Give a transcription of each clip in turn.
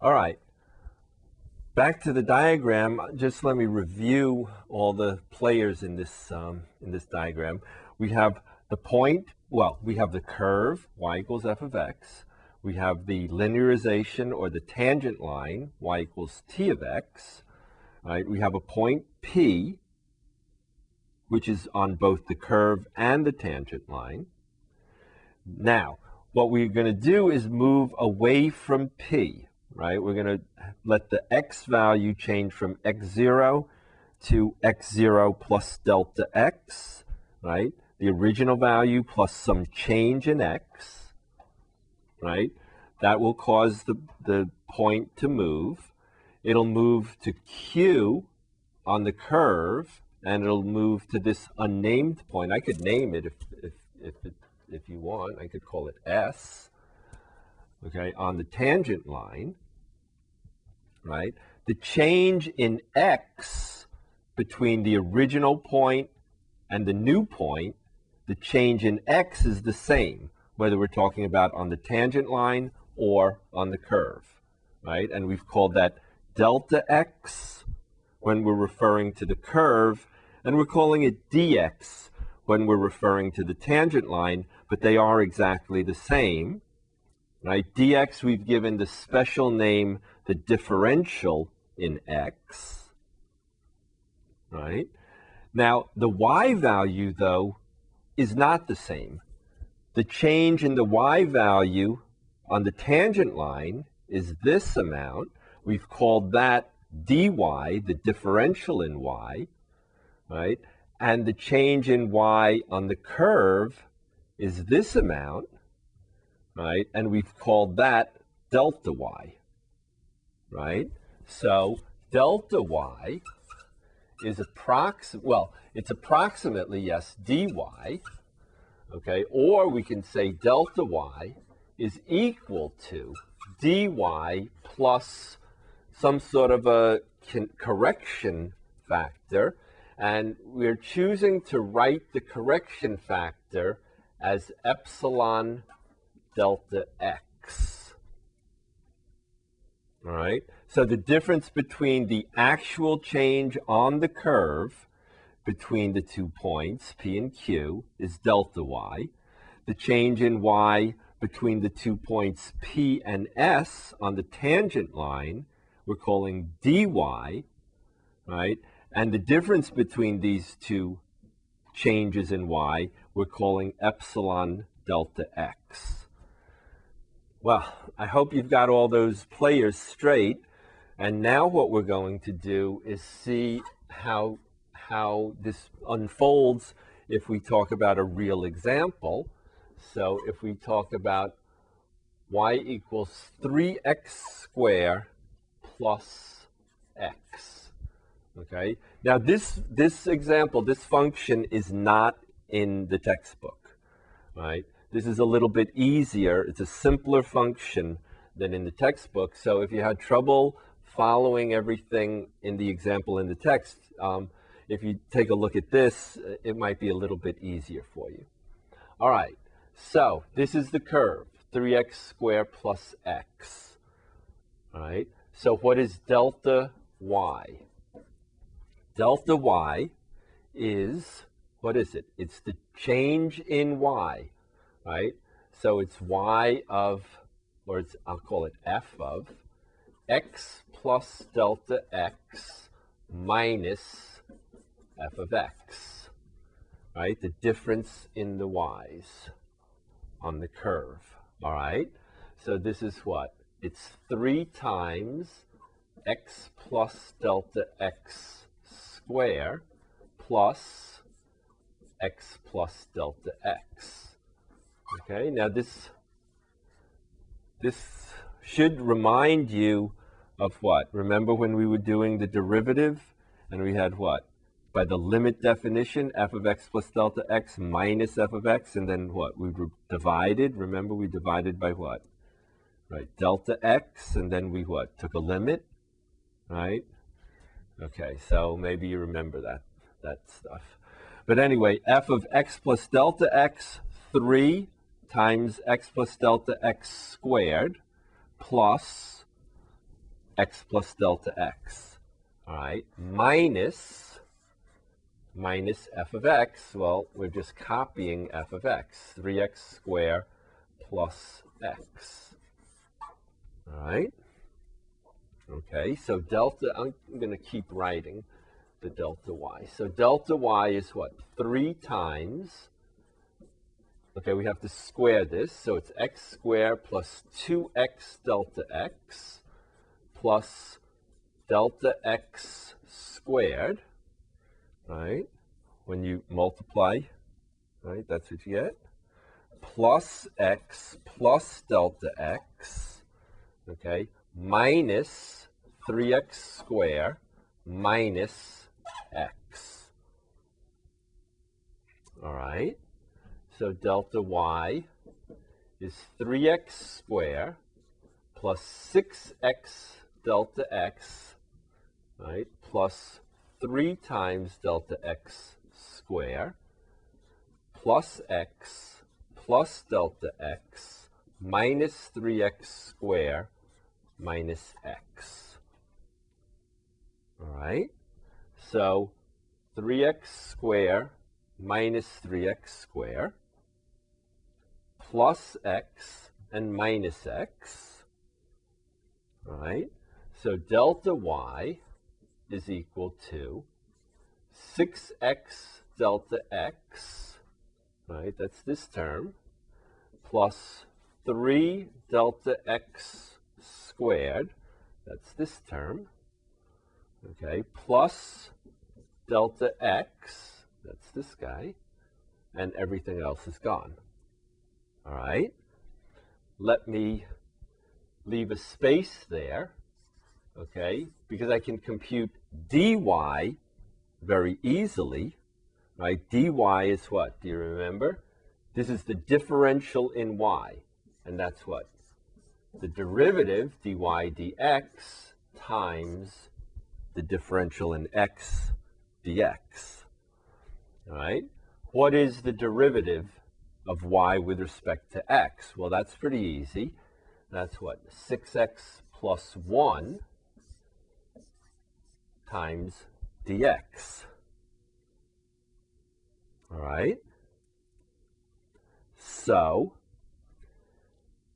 All right. Back to the diagram, just let me review all the players in this, um, in this diagram. We have the point, well, we have the curve, y equals f of x. We have the linearization or the tangent line, y equals t of x. Right? We have a point P, which is on both the curve and the tangent line. Now, what we're going to do is move away from P, right? We're going to let the x value change from x0 to x0 plus delta x, right? The original value plus some change in x, right? That will cause the, the point to move. It'll move to Q on the curve, and it'll move to this unnamed point. I could name it if, if, if, it, if you want. I could call it S, okay, on the tangent line, right? The change in X between the original point and the new point, the change in X is the same, whether we're talking about on the tangent line or on the curve, right? And we've called that delta X when we're referring to the curve, and we're calling it dx when we're referring to the tangent line, but they are exactly the same. Right? dx we've given the special name the differential in x. Right? Now, the y value, though, is not the same. The change in the y value on the tangent line is this amount. We've called that dy, the differential in y, right? And the change in y on the curve is this amount, right? And we've called that delta y, right? So delta y is approx well, it's approximately yes dy, okay? Or we can say delta y is equal to dy plus some sort of a correction factor, and we're choosing to write the correction factor as epsilon delta x. All right, so the difference between the actual change on the curve between the two points, P and Q, is delta y. The change in y between the two points P and S on the tangent line we're calling dy, right? And the difference between these two changes in y, we're calling epsilon delta x. Well, I hope you've got all those players straight. And now what we're going to do is see how, how this unfolds if we talk about a real example. So if we talk about y equals 3x squared plus x. Okay. Now this this example, this function is not in the textbook, right? This is a little bit easier. It's a simpler function than in the textbook. So if you had trouble following everything in the example in the text, um, if you take a look at this, it might be a little bit easier for you. All right, so this is the curve, 3x squared plus x. All right, so what is delta y? Delta y is, what is it? It's the change in y, right? So it's y of, or it's, I'll call it f of, x plus delta x minus f of x, right? The difference in the y's on the curve, all right? So this is what? it's 3 times x plus delta x square plus x plus delta x. Okay, now this, this should remind you of what? Remember when we were doing the derivative and we had what? By the limit definition, f of x plus delta x minus f of x, and then what? We divided. Remember we divided by what? right? Delta x, and then we what? Took a limit, right? Okay, so maybe you remember that, that stuff. But anyway, f of x plus delta x, 3 times x plus delta x squared plus x plus delta x, all right, minus, minus f of x, well, we're just copying f of x, 3x squared plus x, all right? Okay, so delta, I'm going to keep writing the delta y. So delta y is what? 3 times, okay, we have to square this, so it's x squared plus 2x delta x plus delta x squared, right? When you multiply, right, that's what you get, plus x plus delta x, okay, minus 3x squared minus x. All right, so delta y is 3x squared plus 6x delta x, right, plus 3 times delta x squared plus x plus delta x minus 3x squared minus x. All right? So 3x squared minus 3x squared plus x and minus x. right? So delta y is equal to 6x delta x, right? That's this term, plus 3 delta x squared, that's this term, okay, plus delta x, that's this guy, and everything else is gone. All right? Let me leave a space there, okay, because I can compute dy very easily, right? dy is what? Do you remember? This is the differential in y, and that's what? the derivative dy dx times the differential in x dx. All right? What is the derivative of y with respect to x? Well, that's pretty easy. That's what? 6x plus 1 times dx. All right? So,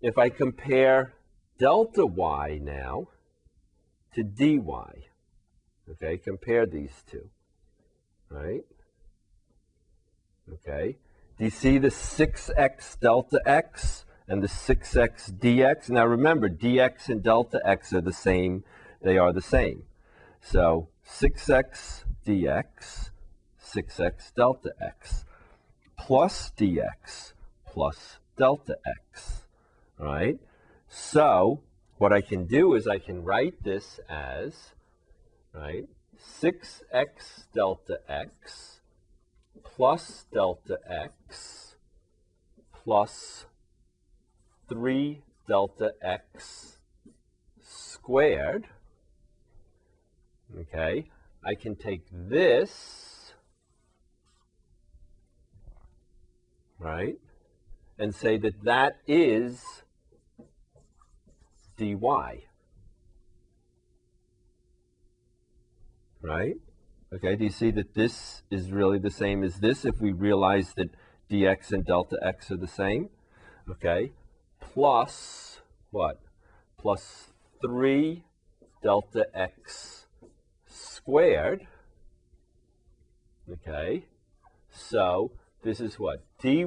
if I compare delta y now to dy, okay, compare these two, right? Okay, do you see the 6x delta x and the 6x dx? Now remember, dx and delta x are the same, they are the same. So 6x dx, 6x delta x, plus dx plus delta x right? So what I can do is I can write this as, right, 6x delta x plus delta x plus 3 delta x squared. Okay, I can take this, right, and say that that is dy. Right? Okay, do you see that this is really the same as this if we realize that dx and delta x are the same? Okay, plus what? Plus 3 delta x squared. Okay, so this is what? dy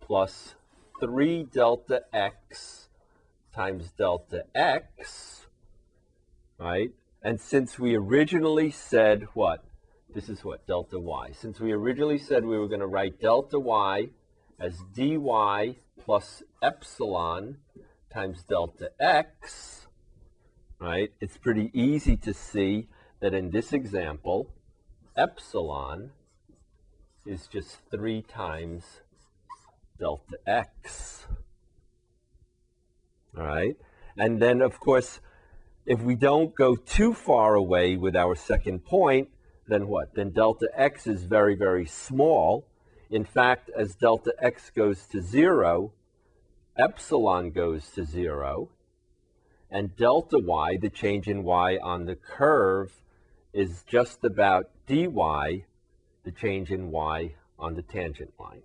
plus 3 delta x times delta x, right? And since we originally said what? This is what, delta y. Since we originally said we were going to write delta y as dy plus epsilon times delta x, right? It's pretty easy to see that in this example, epsilon is just 3 times delta x. All right. And then, of course, if we don't go too far away with our second point, then what? Then delta x is very, very small. In fact, as delta x goes to zero, epsilon goes to zero. and delta y, the change in y on the curve, is just about dy, the change in y on the tangent line.